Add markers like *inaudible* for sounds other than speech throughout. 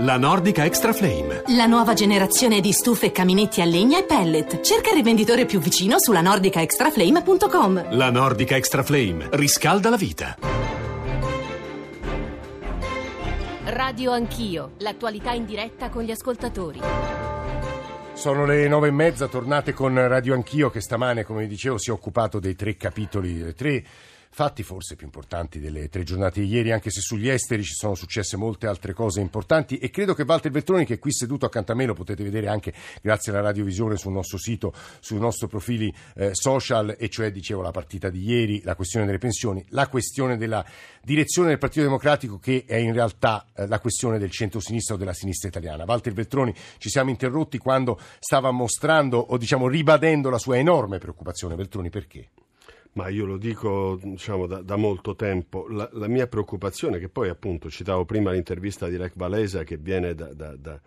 La Nordica Extra Flame. La nuova generazione di stufe e caminetti a legna e pellet. Cerca il rivenditore più vicino sulla nordicaextraflame.com. La Nordica Extra Flame riscalda la vita. Radio Anch'io, l'attualità in diretta con gli ascoltatori. Sono le nove e mezza, tornate con Radio Anch'io che stamane, come dicevo, si è occupato dei tre capitoli, delle tre fatti forse più importanti delle tre giornate di ieri, anche se sugli esteri ci sono successe molte altre cose importanti e credo che Walter Veltroni, che è qui seduto accanto a me, lo potete vedere anche grazie alla radiovisione sul nostro sito, sui nostri profili eh, social, e cioè, dicevo, la partita di ieri, la questione delle pensioni, la questione della direzione del Partito Democratico, che è in realtà eh, la questione del centro-sinistra o della sinistra italiana. Walter Veltroni, ci siamo interrotti quando stava mostrando o diciamo ribadendo la sua enorme preoccupazione. Veltroni, perché? Ma io lo dico diciamo, da, da, molto tempo, la, la, mia preoccupazione, che poi appunto citavo prima l'intervista di Lech Walesa che viene da, da,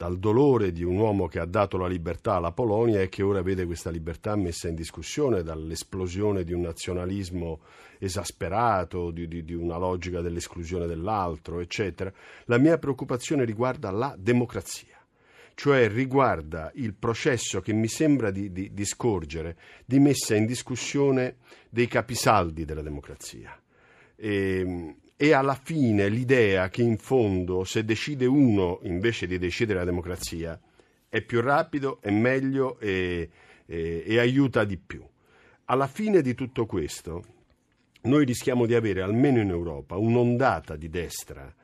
dal dolore di un uomo che ha dato la libertà alla Polonia e che ora vede questa libertà messa in discussione dall'esplosione di un nazionalismo esasperato, di, di, di una logica dell'esclusione dell'altro, eccetera. La mia preoccupazione riguarda la democrazia cioè riguarda il processo che mi sembra di, di, di scorgere di messa in discussione dei capisaldi della democrazia. E, e alla fine l'idea che in fondo se decide uno invece di decidere la democrazia è più rapido, è meglio e, e, e aiuta di più. Alla fine di tutto questo noi rischiamo di avere almeno in Europa un'ondata di destra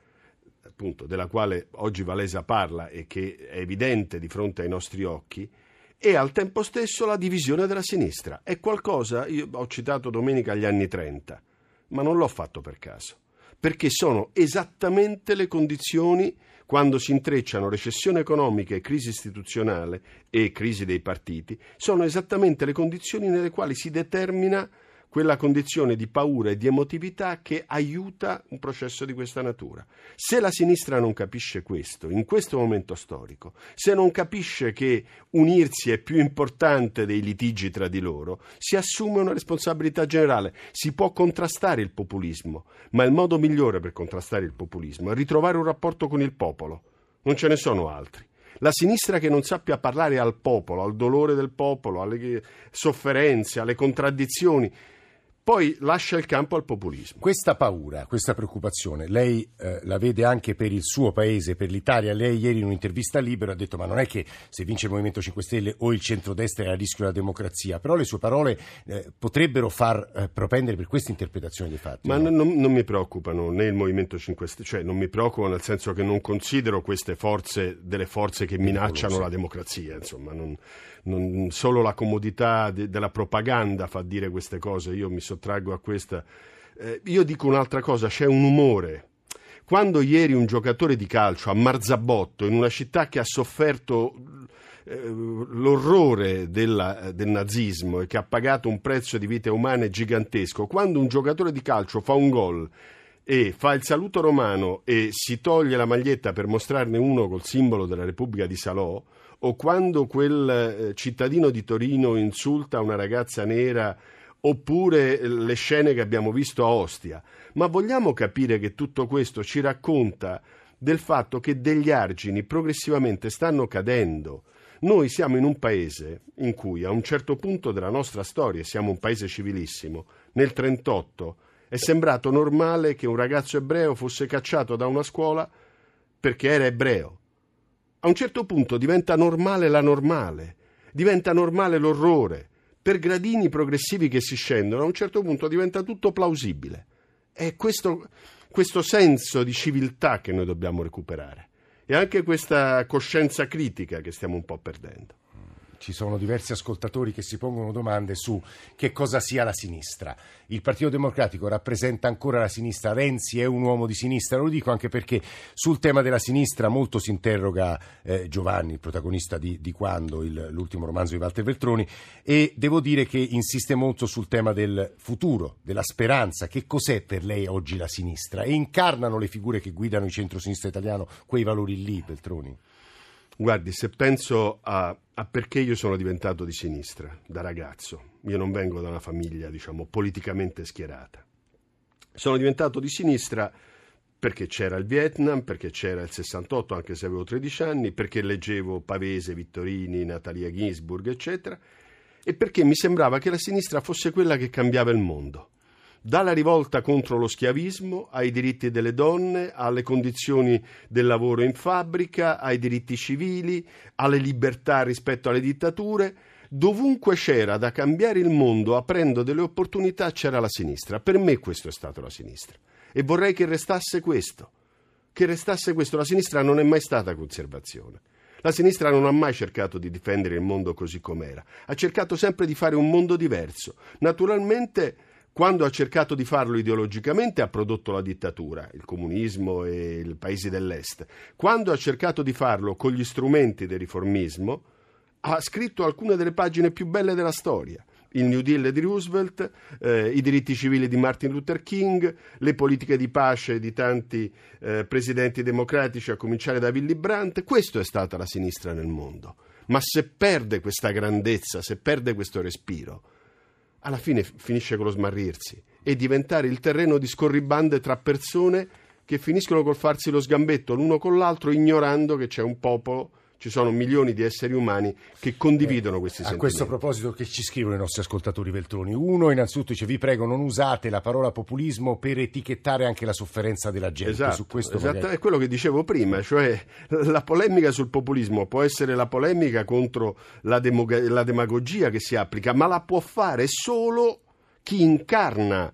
appunto, della quale oggi Valesa parla e che è evidente di fronte ai nostri occhi, e al tempo stesso la divisione della sinistra. È qualcosa, io ho citato domenica gli anni 30, ma non l'ho fatto per caso, perché sono esattamente le condizioni quando si intrecciano recessione economica e crisi istituzionale e crisi dei partiti, sono esattamente le condizioni nelle quali si determina quella condizione di paura e di emotività che aiuta un processo di questa natura. Se la sinistra non capisce questo, in questo momento storico, se non capisce che unirsi è più importante dei litigi tra di loro, si assume una responsabilità generale. Si può contrastare il populismo, ma il modo migliore per contrastare il populismo è ritrovare un rapporto con il popolo. Non ce ne sono altri. La sinistra che non sappia parlare al popolo, al dolore del popolo, alle sofferenze, alle contraddizioni, poi lascia il campo al populismo. Questa paura, questa preoccupazione, lei eh, la vede anche per il suo paese, per l'Italia. Lei ieri in un'intervista a Libero ha detto ma non è che se vince il Movimento 5 Stelle o il centrodestra è a rischio la democrazia, però le sue parole eh, potrebbero far eh, propendere per questa interpretazione dei fatti. Ma no? non, non, mi preoccupano né il Movimento 5 Stelle, cioè non mi preoccupano nel senso che non considero queste forze delle forze che minacciano la democrazia, insomma, non, non, solo la comodità de, della propaganda fa dire queste cose, io mi sottraggo a questa. Eh, io dico un'altra cosa, c'è un umore. Quando ieri un giocatore di calcio a Marzabotto, in una città che ha sofferto eh, l'orrore della, del nazismo e che ha pagato un prezzo di vite umane gigantesco, quando un giocatore di calcio fa un gol e fa il saluto romano e si toglie la maglietta per mostrarne uno col simbolo della Repubblica di Salò, o quando quel eh, cittadino di Torino insulta una ragazza nera oppure eh, le scene che abbiamo visto a Ostia. Ma vogliamo capire che tutto questo ci racconta del fatto che degli argini progressivamente stanno cadendo. Noi siamo in un paese in cui a un certo punto della nostra storia, siamo un paese civilissimo, nel 1938 è sembrato normale che un ragazzo ebreo fosse cacciato da una scuola perché era ebreo. A un certo punto diventa normale la normale, diventa normale l'orrore. Per gradini progressivi che si scendono, a un certo punto diventa tutto plausibile. È questo, questo senso di civiltà che noi dobbiamo recuperare e anche questa coscienza critica che stiamo un po' perdendo ci sono diversi ascoltatori che si pongono domande su che cosa sia la sinistra. Il Partito Democratico rappresenta ancora la sinistra, Renzi è un uomo di sinistra, lo dico anche perché sul tema della sinistra molto si interroga eh, Giovanni, il protagonista di, di Quando, il, l'ultimo romanzo di Walter Veltroni, e devo dire che insiste molto sul tema del futuro, della speranza, che cos'è per lei oggi la sinistra e incarnano le figure che guidano il centro-sinistra italiano quei valori lì, Veltroni? Guardi, se penso a, a, perché io sono diventato di sinistra da ragazzo, io non vengo da una famiglia, diciamo, politicamente schierata. Sono diventato di sinistra perché c'era il Vietnam, perché c'era il 68, anche se avevo 13 anni, perché leggevo Pavese, Vittorini, Natalia Ginsburg, eccetera, e perché mi sembrava che la sinistra fosse quella che cambiava il mondo. Dalla rivolta contro lo schiavismo, ai diritti delle donne, alle condizioni del lavoro in fabbrica, ai diritti civili, alle libertà rispetto alle dittature, dovunque c'era da cambiare il mondo aprendo delle opportunità c'era la sinistra. Per me questo è stato la sinistra. E vorrei che restasse questo. Che restasse questo. La sinistra non è mai stata conservazione. La sinistra non ha mai cercato di difendere il mondo così com'era, ha cercato sempre di fare un mondo diverso. Naturalmente, quando ha cercato di farlo ideologicamente, ha prodotto la dittatura, il comunismo e i paesi dell'Est. Quando ha cercato di farlo con gli strumenti del riformismo, ha scritto alcune delle pagine più belle della storia il New Deal di Roosevelt, eh, i diritti civili di Martin Luther King, le politiche di pace di tanti eh, presidenti democratici, a cominciare da Willy Brandt. Questo è stata la sinistra nel mondo. Ma se perde questa grandezza, se perde questo respiro, alla fine finisce con lo smarrirsi e diventare il terreno di scorribande tra persone che finiscono col farsi lo sgambetto l'uno con l'altro, ignorando che c'è un popolo ci sono milioni di esseri umani che condividono eh, questi sentimenti. A questo proposito che ci scrivono i nostri ascoltatori Veltroni? Uno innanzitutto dice vi prego non usate la parola populismo per etichettare anche la sofferenza della gente. Esatto, esatto magari... è quello che dicevo prima, cioè la polemica sul populismo può essere la polemica contro la, demog- la demagogia che si applica, ma la può fare solo chi incarna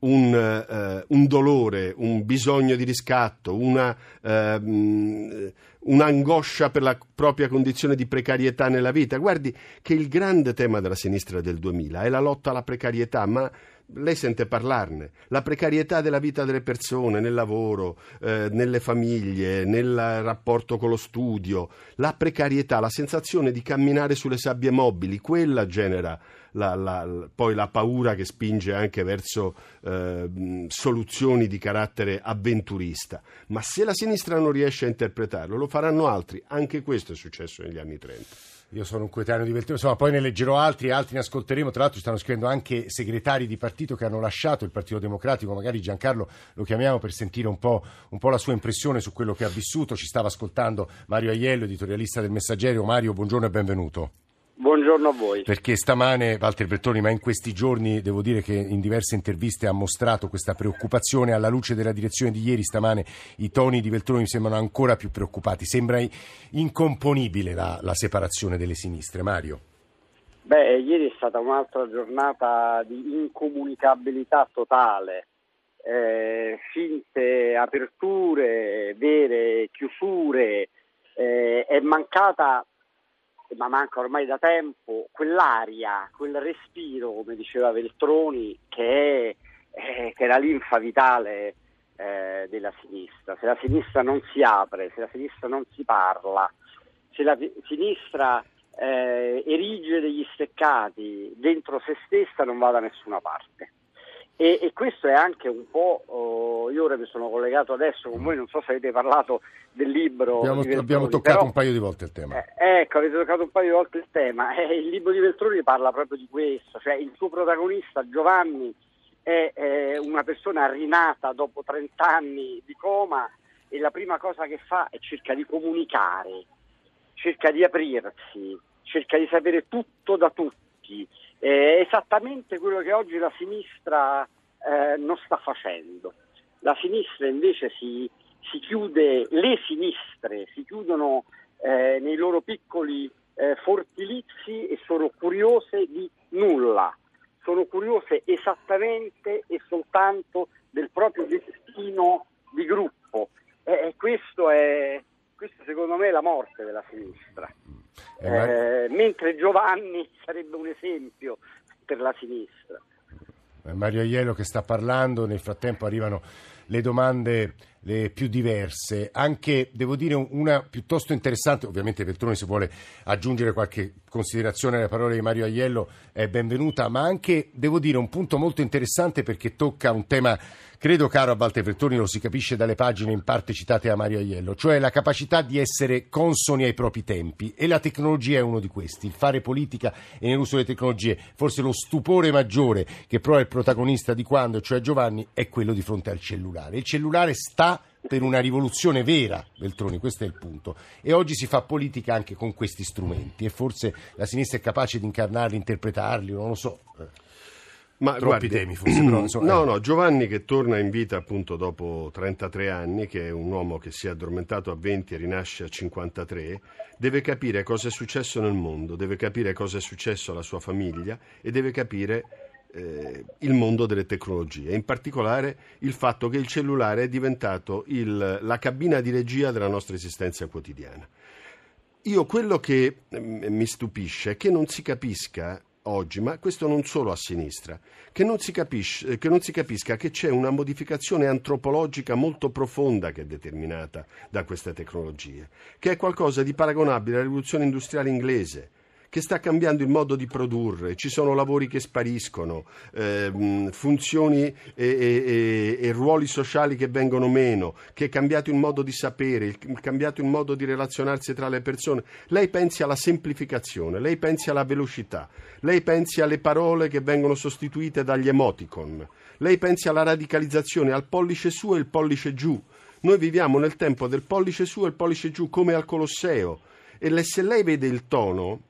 un, uh, un, dolore, un bisogno di riscatto, una, uh, un'angoscia per la propria condizione di precarietà nella vita. Guardi che il grande tema della sinistra del 2000 è la lotta alla precarietà, ma lei sente parlarne, la precarietà della vita delle persone, nel lavoro, eh, nelle famiglie, nel rapporto con lo studio, la precarietà, la sensazione di camminare sulle sabbie mobili, quella genera la, la, poi la paura che spinge anche verso eh, soluzioni di carattere avventurista. Ma se la sinistra non riesce a interpretarlo, lo faranno altri. Anche questo è successo negli anni 30. Io sono un coetaneo di Veltroni, insomma poi ne leggerò altri, altri ne ascolteremo, tra l'altro ci stanno scrivendo anche segretari di partito che hanno lasciato il Partito Democratico, magari Giancarlo lo chiamiamo per sentire un po', un po', la sua impressione su quello che ha vissuto, ci stava ascoltando Mario Aiello, editorialista del Messaggero. Mario, buongiorno e benvenuto. Buongiorno a voi. Perché stamane Walter Bertoni, ma in questi giorni devo dire che in diverse interviste ha mostrato questa preoccupazione alla luce della direzione di ieri, stamane i toni di Bertoni mi sembrano ancora più preoccupati. Sembra incomponibile la, la separazione delle sinistre. Mario. Beh, ieri è stata un'altra giornata di incomunicabilità totale. Eh, finte aperture, vere chiusure, eh, è mancata ma manca ormai da tempo, quell'aria, quel respiro, come diceva Veltroni, che è, eh, che è la linfa vitale eh, della sinistra. Se la sinistra non si apre, se la sinistra non si parla, se la sinistra eh, erige degli steccati dentro se stessa non va da nessuna parte. E, e, questo è anche un po', oh, io ora mi sono collegato adesso con voi, non so se avete parlato del libro. Abbiamo, Veltroni, abbiamo toccato però, un paio di volte il tema. Eh, ecco, avete toccato un paio di volte il tema. Eh, il libro di Veltroni parla proprio di questo, cioè il suo protagonista Giovanni è, è una persona rinata dopo 30 anni di coma e la prima cosa che fa è cerca di comunicare, cerca di aprirsi, cerca di sapere tutto da tutti è esattamente quello che oggi la sinistra eh, non sta facendo. La sinistra invece si, si chiude, le sinistre si chiudono eh, nei loro piccoli eh, fortilizi e sono curiose di nulla, sono curiose esattamente e soltanto del proprio destino di gruppo. E questo è, questo secondo me è la morte della sinistra. Eh, eh, mentre Giovanni sarebbe un esempio per la sinistra. Mario Aiello che sta parlando, nel frattempo arrivano le domande le più diverse, anche devo dire una piuttosto interessante, ovviamente Veltroni se vuole aggiungere qualche considerazione alle parole di Mario Aiello è benvenuta, ma anche devo dire un punto molto interessante perché tocca un tema credo caro a Walter Veltroni, lo si capisce dalle pagine in parte citate da Mario Aiello, cioè la capacità di essere consoni ai propri tempi. E la tecnologia è uno di questi, il fare politica e nell'uso delle tecnologie, forse lo stupore maggiore che prova il protagonista di quando, cioè Giovanni, è quello di fronte al cellulare. Il cellulare sta per una rivoluzione vera, Veltroni, questo è il punto. E oggi si fa politica anche con questi strumenti e forse la sinistra è capace di incarnarli, interpretarli, non lo so. Ma Troppi guardi, temi forse, però insomma, No, eh. no, Giovanni che torna in vita appunto dopo 33 anni, che è un uomo che si è addormentato a 20 e rinasce a 53, deve capire cosa è successo nel mondo, deve capire cosa è successo alla sua famiglia e deve capire eh, il mondo delle tecnologie, in particolare il fatto che il cellulare è diventato il- la cabina di regia della nostra esistenza quotidiana. Io quello che mm, mi stupisce è che non si capisca oggi, ma questo non solo a sinistra, che non capisce- che non si capisca che c'è una modificazione antropologica molto profonda che è determinata da queste tecnologie, che è qualcosa di paragonabile alla rivoluzione industriale inglese che sta cambiando il modo di produrre, ci sono lavori che spariscono, ehm, funzioni e, e- e- ruoli sociali che vengono meno, che è cambiato il modo di sapere, è cambiato il modo di relazionarsi tra le persone. Lei pensi alla semplificazione, lei pensi alla velocità, lei pensi alle parole che vengono sostituite dagli emoticon, lei pensi alla radicalizzazione, al pollice su e il pollice giù. Noi viviamo nel tempo del pollice su e il pollice giù come al Colosseo. E se lei vede il tono,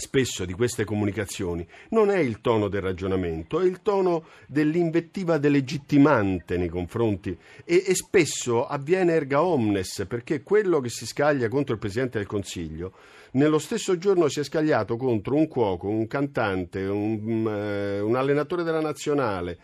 spesso di queste comunicazioni non è il tono del ragionamento, è il tono dell'invettiva delegittimante nei confronti e, e spesso avviene erga omnes perché quello che si scaglia contro il Presidente del Consiglio nello stesso giorno si è scagliato contro un cuoco, un cantante, un, eh, un allenatore della nazionale.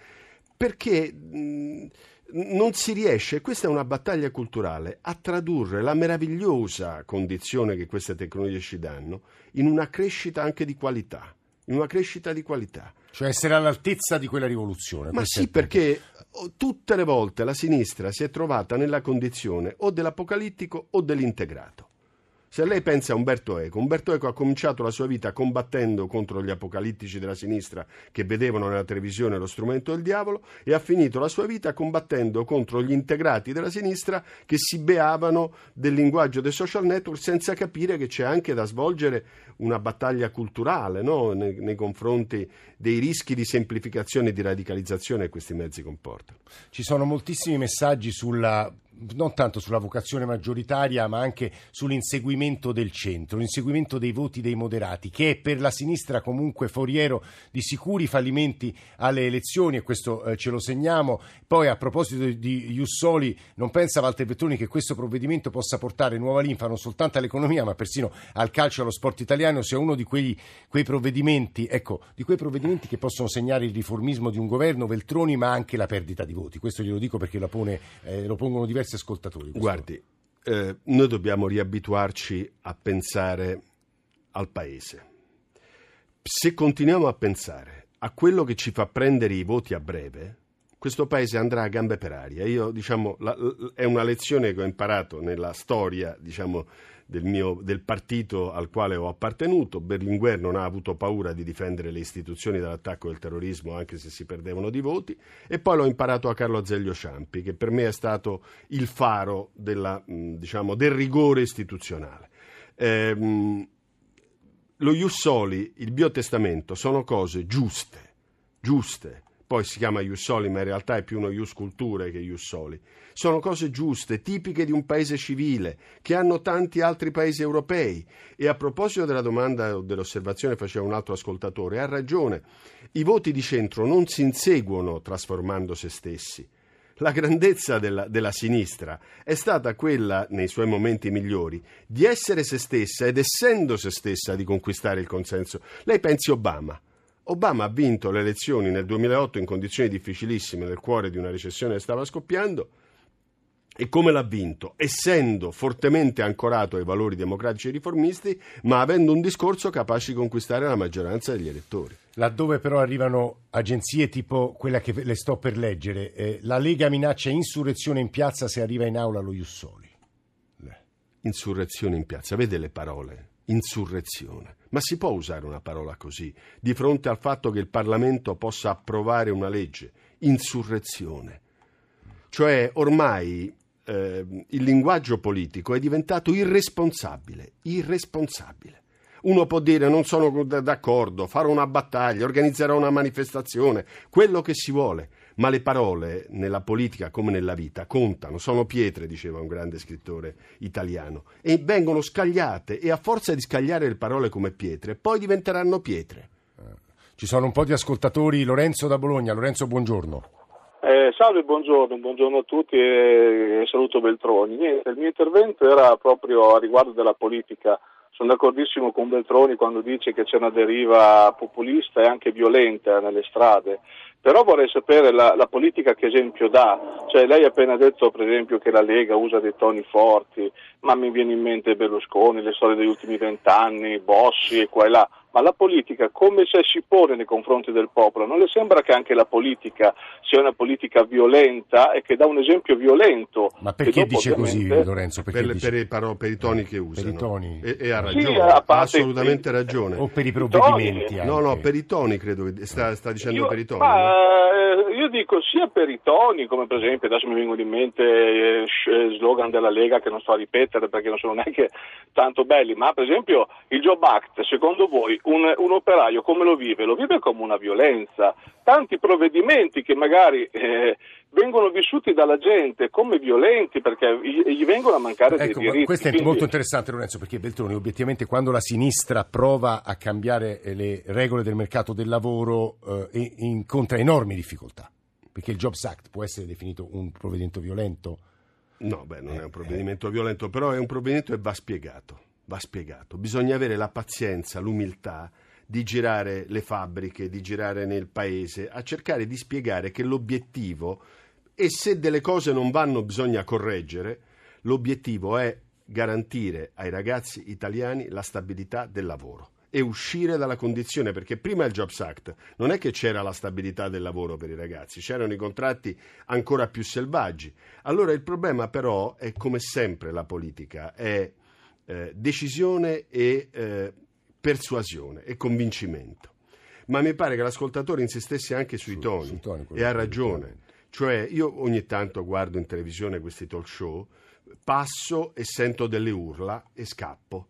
Perché mh, non si riesce, questa è una battaglia culturale, a tradurre la meravigliosa condizione che queste tecnologie ci danno in una crescita anche di qualità, in una crescita di qualità. Cioè essere all'altezza di quella rivoluzione. Ma sì, perché oh, tutte le volte la sinistra si è trovata nella condizione o dell'apocalittico o dell'integrato. Se lei pensa a Umberto Eco, Umberto Eco ha cominciato la sua vita combattendo contro gli apocalittici della sinistra che vedevano nella televisione lo strumento del diavolo e ha finito la sua vita combattendo contro gli integrati della sinistra che si beavano del linguaggio dei social network senza capire che c'è anche da svolgere una battaglia culturale no? nei, nei confronti dei rischi di semplificazione e di radicalizzazione che questi mezzi comportano. Ci sono moltissimi messaggi sulla non tanto sulla vocazione maggioritaria, ma anche sull'inseguimento del centro, l'inseguimento dei voti dei moderati, che è per la sinistra comunque foriero di sicuri fallimenti alle elezioni, e questo eh, ce lo segniamo. Poi, a proposito di, Jussoli, non pensa Walter Vettoni che questo provvedimento possa portare nuova linfa non soltanto all'economia, ma persino al calcio e allo sport italiano, sia uno di quei, quei provvedimenti, ecco, di quei provvedimenti che possono segnare il riformismo di un governo, Veltroni, ma anche la perdita di voti. Questo glielo dico perché lo, pone, eh, lo pongono diversi ascoltatori. questo. Guardi, eh, noi dobbiamo riabituarci a pensare al paese. Se continuiamo a pensare a quello che ci fa prendere i voti a breve, questo paese andrà a gambe per aria. Io, diciamo, la- l- è una lezione che ho imparato nella storia, diciamo, del, mio, del partito al quale ho appartenuto. Berlinguer non ha avuto paura di difendere le istituzioni dall'attacco del terrorismo, anche se si perdevano di voti. E poi l'ho imparato a Carlo Azeglio Ciampi, che per me è stato il faro della, mh, diciamo, del rigore istituzionale. Ehm, lo Ius Soli, il biotestamento, sono cose giuste, giuste. Poi si chiama Ius Soli, ma in realtà è più uno Ius Culture che Ius Soli. Sono cose giuste, tipiche di un paese civile, che hanno tanti altri paesi europei. E a proposito della domanda o dell'osservazione faceva un altro ascoltatore, ha ragione. I voti di centro non si inseguono trasformando se stessi. La grandezza della, della sinistra è stata quella, nei suoi momenti migliori, di essere se stessa ed essendo se stessa di conquistare il consenso. Lei pensi Obama. Obama ha vinto le elezioni nel 2008 in condizioni difficilissime, nel cuore di una recessione che stava scoppiando, E come l'ha vinto? Essendo fortemente ancorato ai valori democratici e riformisti, ma avendo un discorso capace di conquistare la maggioranza degli elettori. Laddove però arrivano agenzie tipo quella che le sto per leggere, eh, la Lega minaccia insurrezione in piazza se arriva in aula lo Jussoli. Insurrezione in piazza, vede le parole? Insurrezione. Ma si può usare una parola così di fronte al fatto che il Parlamento possa approvare una legge? Insurrezione. Cioè ormai eh, il linguaggio politico è diventato irresponsabile, irresponsabile. Uno può dire non sono d'accordo, farò una battaglia, organizzerò una manifestazione, quello che si vuole, ma le parole nella politica come nella vita contano, sono pietre, diceva un grande scrittore italiano, e vengono scagliate e a forza di scagliare le parole come pietre, poi diventeranno pietre. Ci sono un po' di ascoltatori, Lorenzo da Bologna, Lorenzo buongiorno. Eh, salve, buongiorno, buongiorno a tutti e, e saluto Beltroni. Niente, il mio intervento era proprio a riguardo della politica. Sono d'accordissimo con Beltroni quando dice che c'è una deriva populista e anche violenta nelle strade, però vorrei sapere la, la, politica che esempio dà. Cioè, lei ha appena detto per esempio che la Lega usa dei toni forti, ma mi viene in mente Berlusconi, le storie degli ultimi vent'anni, Bossi e qua e là ma la politica come se si pone nei confronti del popolo? Non le sembra che anche la politica sia una politica violenta e che dà un esempio violento? Ma perché dice ovviamente... così Lorenzo? Per, dice... per, i paro... per, i toni che usano. Per i toni. E, e ha ragione, sì, ha assolutamente ragione. O per i provvedimenti No, no, per i toni credo che sta, sta dicendo io, per i toni. Ma, no? Eh, io dico sia per i toni, come per esempio adesso mi vengono in mente eh, eh, slogan della Lega che non sto a ripetere perché non sono *laughs* neanche tanto belli, ma per esempio il Job Act, secondo voi un, un, operaio come lo vive? Lo vive come una violenza. Tanti provvedimenti che magari eh, vengono vissuti dalla gente come violenti perché gli vengono a mancare ecco, dei diritti. Questo è Quindi... molto interessante Lorenzo perché Beltroni obiettivamente quando la sinistra prova a cambiare eh, le regole del mercato del lavoro eh, incontra enormi difficoltà perché il Jobs Act può essere definito un provvedimento violento. No, beh, non è un provvedimento violento, però è un provvedimento e va spiegato va spiegato. Bisogna avere la pazienza, l'umiltà di girare le fabbriche, di girare nel paese, a cercare di spiegare che l'obiettivo, e se delle cose non vanno bisogna correggere, l'obiettivo è garantire ai ragazzi italiani la stabilità del lavoro e uscire dalla condizione, perché prima il Jobs Act non è che c'era la stabilità del lavoro per i ragazzi, c'erano i contratti ancora più selvaggi. Allora il problema però è come sempre la politica, è eh, decisione e eh, persuasione e convincimento. Ma mi pare che l'ascoltatore insistesse anche sui Su, toni, sui toni e ha ragione. Cioè, io ogni tanto guardo in televisione questi talk show, passo e sento delle urla e scappo,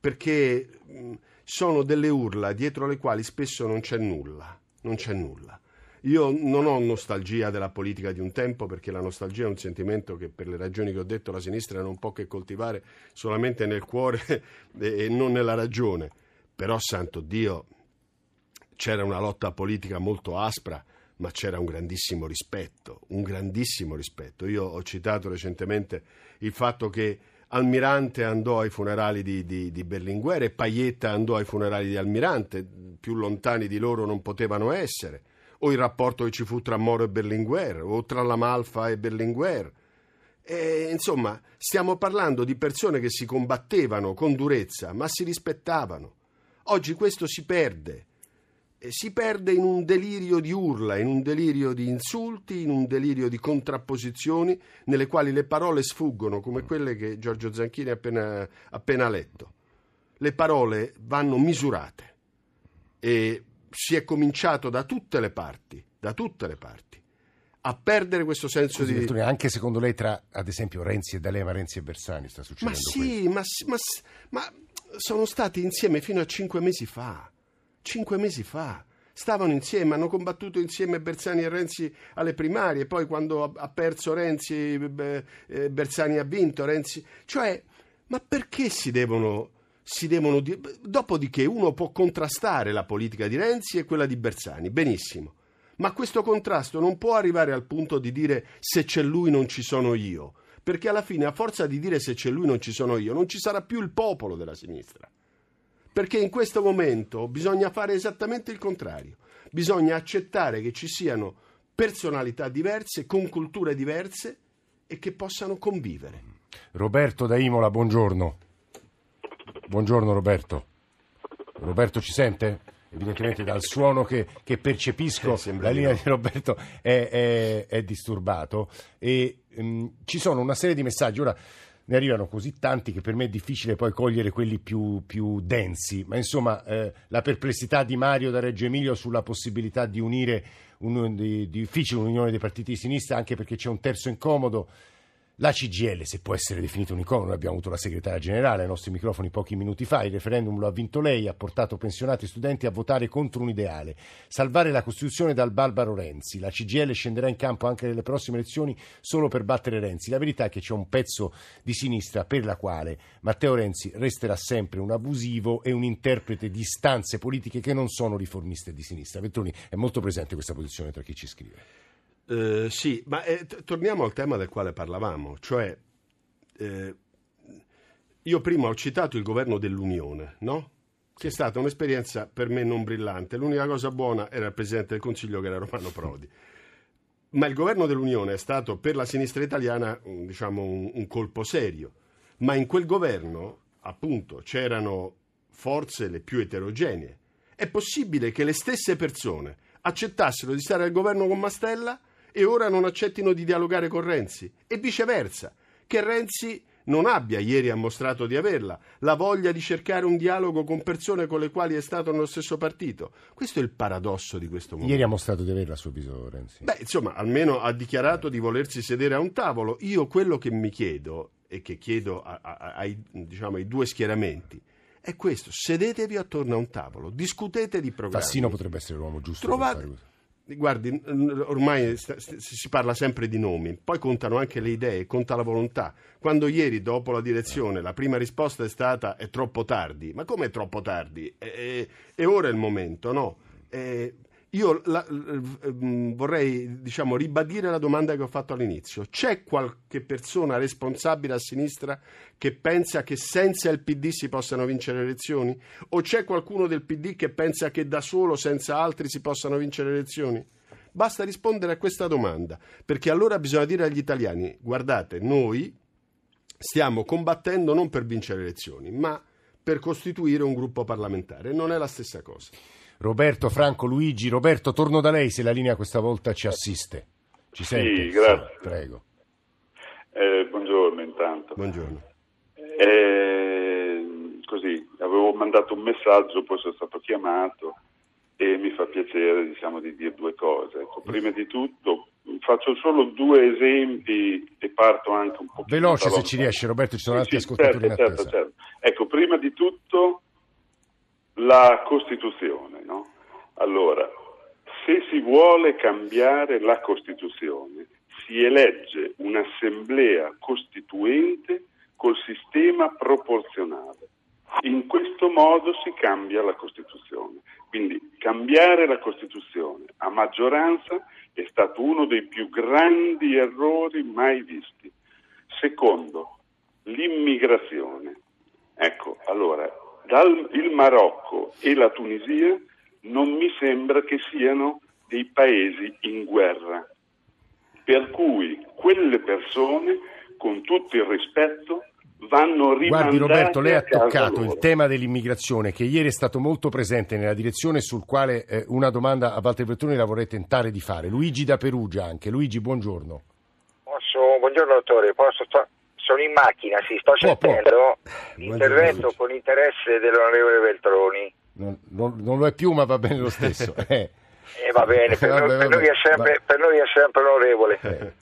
perché mh, sono delle urla dietro le quali spesso non c'è nulla, non c'è nulla. Io non ho nostalgia della politica di un tempo perché la nostalgia è un sentimento che per le ragioni che ho detto la sinistra non può che coltivare solamente nel cuore *laughs* e non nella ragione. Però, santo Dio, c'era una lotta politica molto aspra, ma c'era un grandissimo rispetto, un grandissimo rispetto. Io ho citato recentemente il fatto che Almirante andò ai funerali di, di, di Berlinguer e Paietta andò ai funerali di Almirante, più lontani di loro non potevano essere o il rapporto che ci fu tra Moro e Berlinguer, o tra la Malfa e Berlinguer. E, insomma, stiamo parlando di persone che si combattevano con durezza, ma si rispettavano. Oggi questo si perde. E si perde in un delirio di urla, in un delirio di insulti, in un delirio di contrapposizioni nelle quali le parole sfuggono, come quelle che Giorgio Zanchini ha appena, appena letto. Le parole vanno misurate e si è cominciato da tutte le parti, da tutte le parti, a perdere questo senso Scusi, di... Bertone, anche secondo lei tra, ad esempio, Renzi e D'Alema, Renzi e Bersani sta succedendo ma sì, ma, ma, ma sono stati insieme fino a cinque mesi fa. Cinque mesi fa stavano insieme, hanno combattuto insieme Bersani e Renzi alle primarie, poi quando ha perso Renzi, eh, Bersani ha vinto, Renzi... Cioè, ma perché si devono si devono. Dopodiché uno può contrastare la politica di Renzi e quella di Bersani, benissimo. Ma questo contrasto non può arrivare al punto di dire se c'è lui non ci sono io, perché alla fine, a forza di dire se c'è lui non ci sono io, non ci sarà più il popolo della sinistra. Perché in questo momento bisogna fare esattamente il contrario. Bisogna accettare che ci siano personalità diverse, con culture diverse, e che possano convivere. Roberto da Imola, buongiorno. Buongiorno Roberto. Roberto ci sente? Evidentemente dal suono che, che percepisco sembra la di linea no. di Roberto è, è- è disturbato e ehm, ci sono una serie di messaggi. Ora ne arrivano così tanti che per me è difficile poi cogliere quelli più, più densi, ma insomma eh, la perplessità di Mario da Reggio Emilio sulla possibilità di unire un, di, di difficile un'unione dei partiti di sinistra anche perché c'è un terzo incomodo. La CGL, se può essere definito un icono, noi abbiamo avuto la segretaria generale ai nostri microfoni pochi minuti fa, il referendum lo ha vinto lei, ha portato pensionati e studenti a votare contro un ideale, salvare la Costituzione dal barbaro Renzi. La CGL scenderà in campo anche nelle prossime elezioni solo per battere Renzi. La verità è che c'è un pezzo di sinistra per la quale Matteo Renzi resterà sempre un abusivo e un interprete di istanze politiche che non sono riformiste di sinistra. Veltroni è molto presente questa posizione tra chi ci scrive. Eh, sì, ma eh, t- torniamo al tema del quale parlavamo, cioè eh, io prima ho citato il governo dell'Unione, no? Che è stata un'esperienza per me non brillante. L'unica cosa buona era il Presidente del Consiglio che era Romano Prodi. Ma il governo dell'Unione è stato per la sinistra italiana diciamo, un, un colpo serio. Ma in quel governo, appunto, c'erano forze le più eterogenee. È possibile che le stesse persone accettassero di stare al governo con Mastella e ora non accettino di dialogare con Renzi e viceversa, che Renzi non abbia, ieri ha mostrato di averla, la voglia di cercare un dialogo con persone con le quali è stato nello stesso partito. Questo è il paradosso di questo momento. Ieri ha mostrato di averla a suo avviso Renzi. Beh, insomma, almeno ha dichiarato di volersi sedere a un tavolo. Io quello che mi chiedo e che chiedo a- a- ai, diciamo, ai due schieramenti è questo: sedetevi attorno a un tavolo, discutete di programmi. Fassino potrebbe essere l'uomo giusto Trovate-. Guardi, ormai si parla sempre di nomi, poi contano anche le idee, conta la volontà. Quando ieri, dopo la direzione, la prima risposta è stata è troppo tardi, ma come è troppo tardi? E ora è il momento, no? E io la- mm, vorrei diciamo, ribadire la domanda che ho fatto all'inizio. C'è qualche persona responsabile a sinistra che pensa che senza il PD si possano vincere le elezioni? O c'è qualcuno del PD che pensa che da solo, senza altri, si possano vincere le elezioni? Basta rispondere a questa domanda, perché allora bisogna dire agli italiani, guardate, noi stiamo combattendo non per vincere le elezioni, ma per costituire un gruppo parlamentare. Non è la stessa cosa. Roberto, Franco, Luigi, Roberto, torno da lei se la linea questa volta ci assiste. Ci sente? grazie. Prego. Eh, buongiorno intanto. Buongiorno. Eh, così, avevo mandato un messaggio, poi sono stato chiamato e mi fa piacere diciamo, di dire due cose. Ecco, prima di tutto faccio solo due esempi e parto anche un po' Veloce se ci riesce, Roberto, ci sono altri ascoltatori in certo, attesa. certo, certo. Ecco, prima di tutto la Costituzione. Allora, se si vuole cambiare la Costituzione, si elegge un'assemblea costituente col sistema proporzionale. In questo modo si cambia la Costituzione. Quindi cambiare la Costituzione a maggioranza è stato uno dei più grandi errori mai visti. Secondo, l'immigrazione. Ecco, allora, dal il Marocco e la Tunisia non mi sembra che siano dei paesi in guerra. Per cui quelle persone, con tutto il rispetto, vanno rimandate Guardi Roberto, lei ha toccato loro. il tema dell'immigrazione che ieri è stato molto presente nella direzione sul quale eh, una domanda a Walter Veltroni la vorrei tentare di fare. Luigi da Perugia anche. Luigi, buongiorno. Posso, buongiorno dottore, posso, sto- sono in macchina, sì, sto sentendo l'intervento con interesse dell'onorevole Veltroni. Non, non- non lo è più, ma va bene lo stesso. *laughs* Eh. E va bene, per, *laughs* Vabbè, noi, per vabbè, noi è sempre, per noi è sempre onorevole. Eh.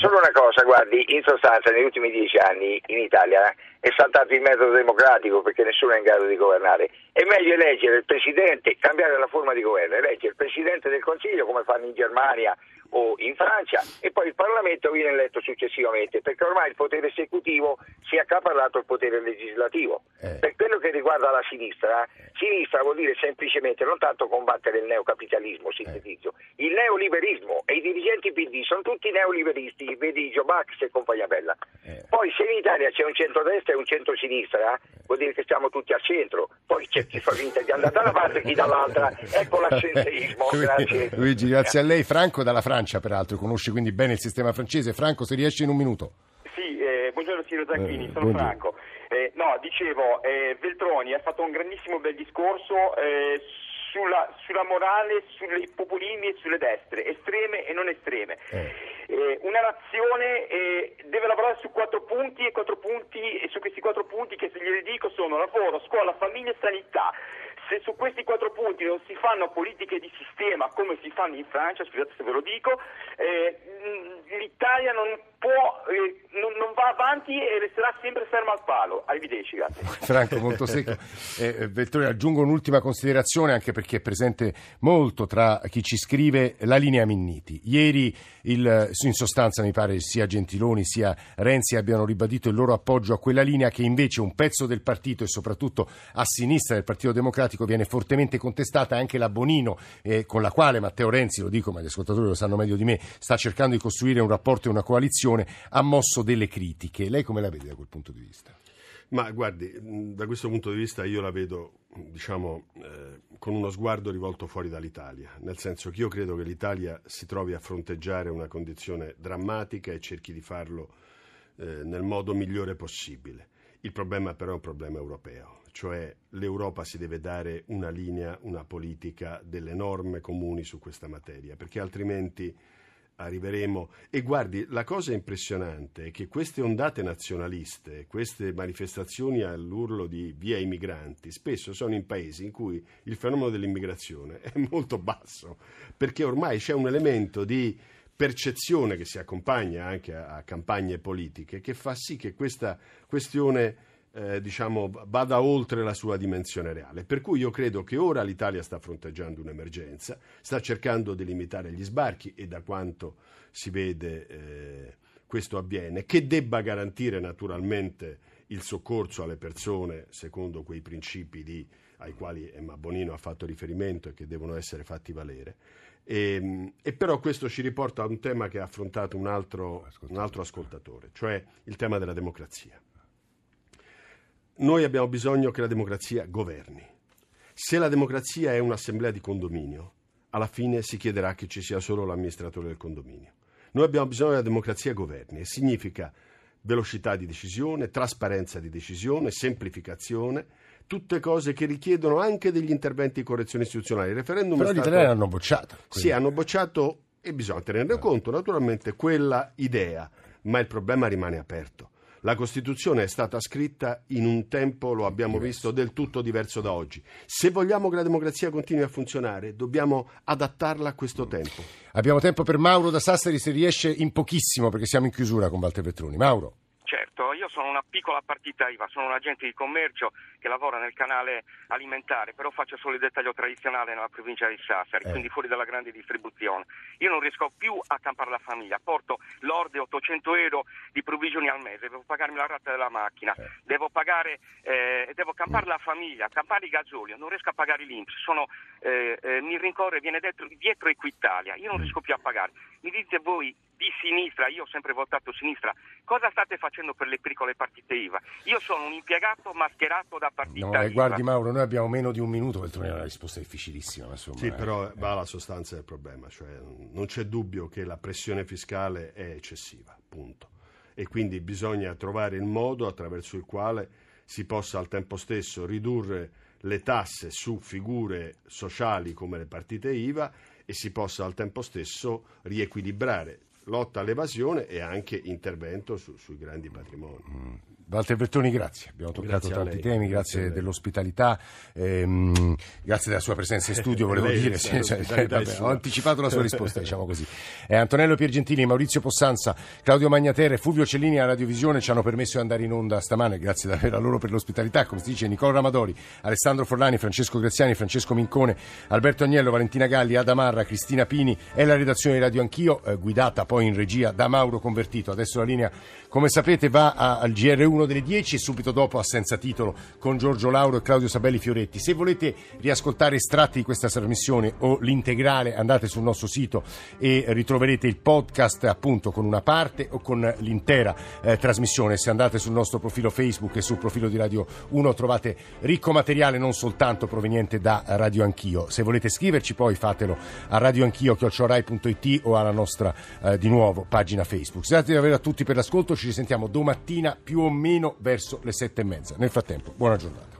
Solo una cosa, guardi, in sostanza negli ultimi dieci anni in Italia è saltato il metodo democratico perché nessuno è in grado di governare. È meglio eleggere il Presidente, cambiare la forma di governo, eleggere il Presidente del Consiglio come fanno in Germania o in Francia e poi il Parlamento viene eletto successivamente perché ormai il potere esecutivo si è accaparrato il potere legislativo. Eh. Per quello che riguarda la sinistra, sinistra vuol dire semplicemente non tanto combattere il neocapitalismo, sintetizzo, il neoliberismo e i dirigenti PD sono tutti neoliberisti, vedi Gio Bax e compagnia bella. Eh. Poi se in Italia c'è un centrodestra e un centrosinistra, vuol dire che stiamo tutti al centro, poi c'è chi fa finta di andare da una parte e chi dall'altra, ecco l'assenteismo, *laughs* grazie. Luigi, grazie a lei. Franco dalla Francia. Francia, peraltro, conosce quindi bene il sistema francese. Franco, se riesce in un minuto. Sì, eh, buongiorno signor Zanchini, Eh, sono buongiorno. Franco. Eh, no, dicevo, eh, Veltroni ha fatto un grandissimo bel discorso eh, sulla, sulla morale, sui populismi e sulle destre, estreme e non estreme. Eh, una nazione eh, deve lavorare su quattro punti e quattro punti e su questi quattro punti che se glieli dico sono lavoro, scuola, famiglia e sanità. Se su questi quattro punti non si fanno politiche di sistema come si fanno in Francia, scusate se ve lo dico, eh, l'Italia non può, eh, non, non va avanti e resterà sempre ferma al palo. Arrivederci, grazie. *laughs* Franco molto secco. Eh, eh, Vettori, aggiungo un'ultima considerazione anche perché è presente molto tra chi ci scrive la linea Minniti. Ieri il- in sostanza mi pare sia Gentiloni sia Renzi abbiano ribadito il loro appoggio a quella linea che invece un pezzo del partito e soprattutto a sinistra del Partito Democratico viene fortemente contestata anche la Bonino eh, con la quale Matteo Renzi, lo dico ma gli ascoltatori lo sanno meglio di me, sta cercando di costruire un rapporto e una coalizione, ha mosso delle critiche. Lei come la vede da quel punto di vista? Ma guardi, da questo punto di vista io la vedo, diciamo, eh, con uno sguardo rivolto fuori dall'Italia, nel senso che io credo che l'Italia si trovi a fronteggiare una condizione drammatica e cerchi di farlo eh, nel modo migliore possibile. Il problema però è un problema europeo, cioè l'Europa si deve dare una linea, una politica, delle norme comuni su questa materia, perché altrimenti arriveremo. E guardi, la cosa impressionante è che queste ondate nazionaliste, queste manifestazioni all'urlo di via i migranti, spesso sono in paesi in cui il fenomeno dell'immigrazione è molto basso, perché ormai c'è un elemento di percezione che si accompagna anche a, a campagne politiche che fa sì che questa questione eh, diciamo, vada oltre la sua dimensione reale. Per cui io credo che ora l'Italia sta fronteggiando un'emergenza, sta cercando di limitare gli sbarchi e da quanto si vede eh, questo avviene, che debba garantire naturalmente il soccorso alle persone secondo quei principi di- ai quali Emma Bonino ha fatto riferimento e che devono essere fatti valere. E, e però questo ci riporta a un tema che ha affrontato un altro, un altro ascoltatore, cioè il tema della democrazia. Noi abbiamo bisogno che la democrazia governi. Se la democrazia è un'assemblea di condominio, alla fine si chiederà che ci sia solo l'amministratore del condominio. Noi abbiamo bisogno che la democrazia governi e significa velocità di decisione, trasparenza di decisione, semplificazione, tutte cose che richiedono anche degli interventi di correzione istituzionale. Il referendum Però è gli stato... italiani hanno bocciato. Sì, hanno bocciato e bisogna tenerne conto naturalmente quella idea, ma il problema rimane aperto. La Costituzione è stata scritta in un tempo, lo abbiamo visto, del tutto diverso da oggi. Se vogliamo che la democrazia continui a funzionare, dobbiamo adattarla a questo tempo. Abbiamo tempo per Mauro da Sassari, se riesce in pochissimo perché siamo in chiusura con Walter Vetroni. Mauro. Certo, io sono una piccola partita IVA, sono un agente di commercio che lavora nel canale alimentare, però faccio solo il dettaglio tradizionale nella provincia di Sassari, Eh. quindi fuori dalla grande distribuzione. Io non riesco più a campare la famiglia, porto lorde 800 euro di provvigioni al mese, devo pagarmi la rata della macchina, Eh. devo pagare, eh, devo campare la famiglia, campare i gasolio, non riesco a pagare l'Inps, sono, eh, eh, mi rincorre, viene dietro, dietro Equitalia, io non riesco più a pagare. Mi dite voi di sinistra, io ho sempre votato sinistra, cosa state facendo per le piccole partite IVA? Io sono un impiegato mascherato da partita No, eh, guardi Mauro, noi abbiamo meno di un minuto, Vetroni è una risposta difficilissima. ma Insomma, Sì, eh. però va alla sostanza del problema, cioè non c'è dubbio che la pressione fiscale è eccessiva, punto. E quindi bisogna trovare il modo attraverso il quale si possa al tempo stesso ridurre le tasse su figure sociali come le partite IVA e si possa al tempo stesso riequilibrare lotta all'evasione e anche intervento su- sui grandi patrimoni. Walter Bertoni, grazie. Abbiamo toccato Grazie tanti temi, Grazie grazie, dell'ospitalità, ehm, grazie della sua presenza in *laughs* studio, volevo Lei, dire. sì, cioè, vabbè, ho anticipato la sua *laughs* risposta, diciamo così. Eh, Antonello Piergentili, Maurizio Possanza, Claudio Magnatere, Fulvio Cellini a Radiovisione ci hanno permesso di andare in onda stamane, grazie davvero a loro per l'ospitalità, come si dice Nicola Ramadori, Alessandro Forlani, Francesco Graziani, Francesco Mincone, Alberto Agnello, Valentina Galli, Ada Marra, Cristina Pini e la redazione di Radio Anch'io, eh, guidata poi in regia da Mauro Convertito. Adesso la linea, come sapete, va a- al GR1 uno delle 10 e subito dopo a senza titolo con Giorgio Lauro e Claudio Sabelli Fioretti. Se volete riascoltare estratti di questa trasmissione o l'integrale andate sul nostro sito e ritroverete il podcast appunto con una parte o con l'intera eh, trasmissione. Se andate sul nostro profilo Facebook e sul profilo di Radio 1 trovate ricco materiale non soltanto proveniente da Radio Anch'io. Se volete scriverci poi fatelo a radioanchio.it o alla nostra eh, di nuovo pagina Facebook. Grazie davvero a tutti per l'ascolto, ci risentiamo domattina più o meno cammino verso le sette e mezza. Nel frattempo, buona giornata.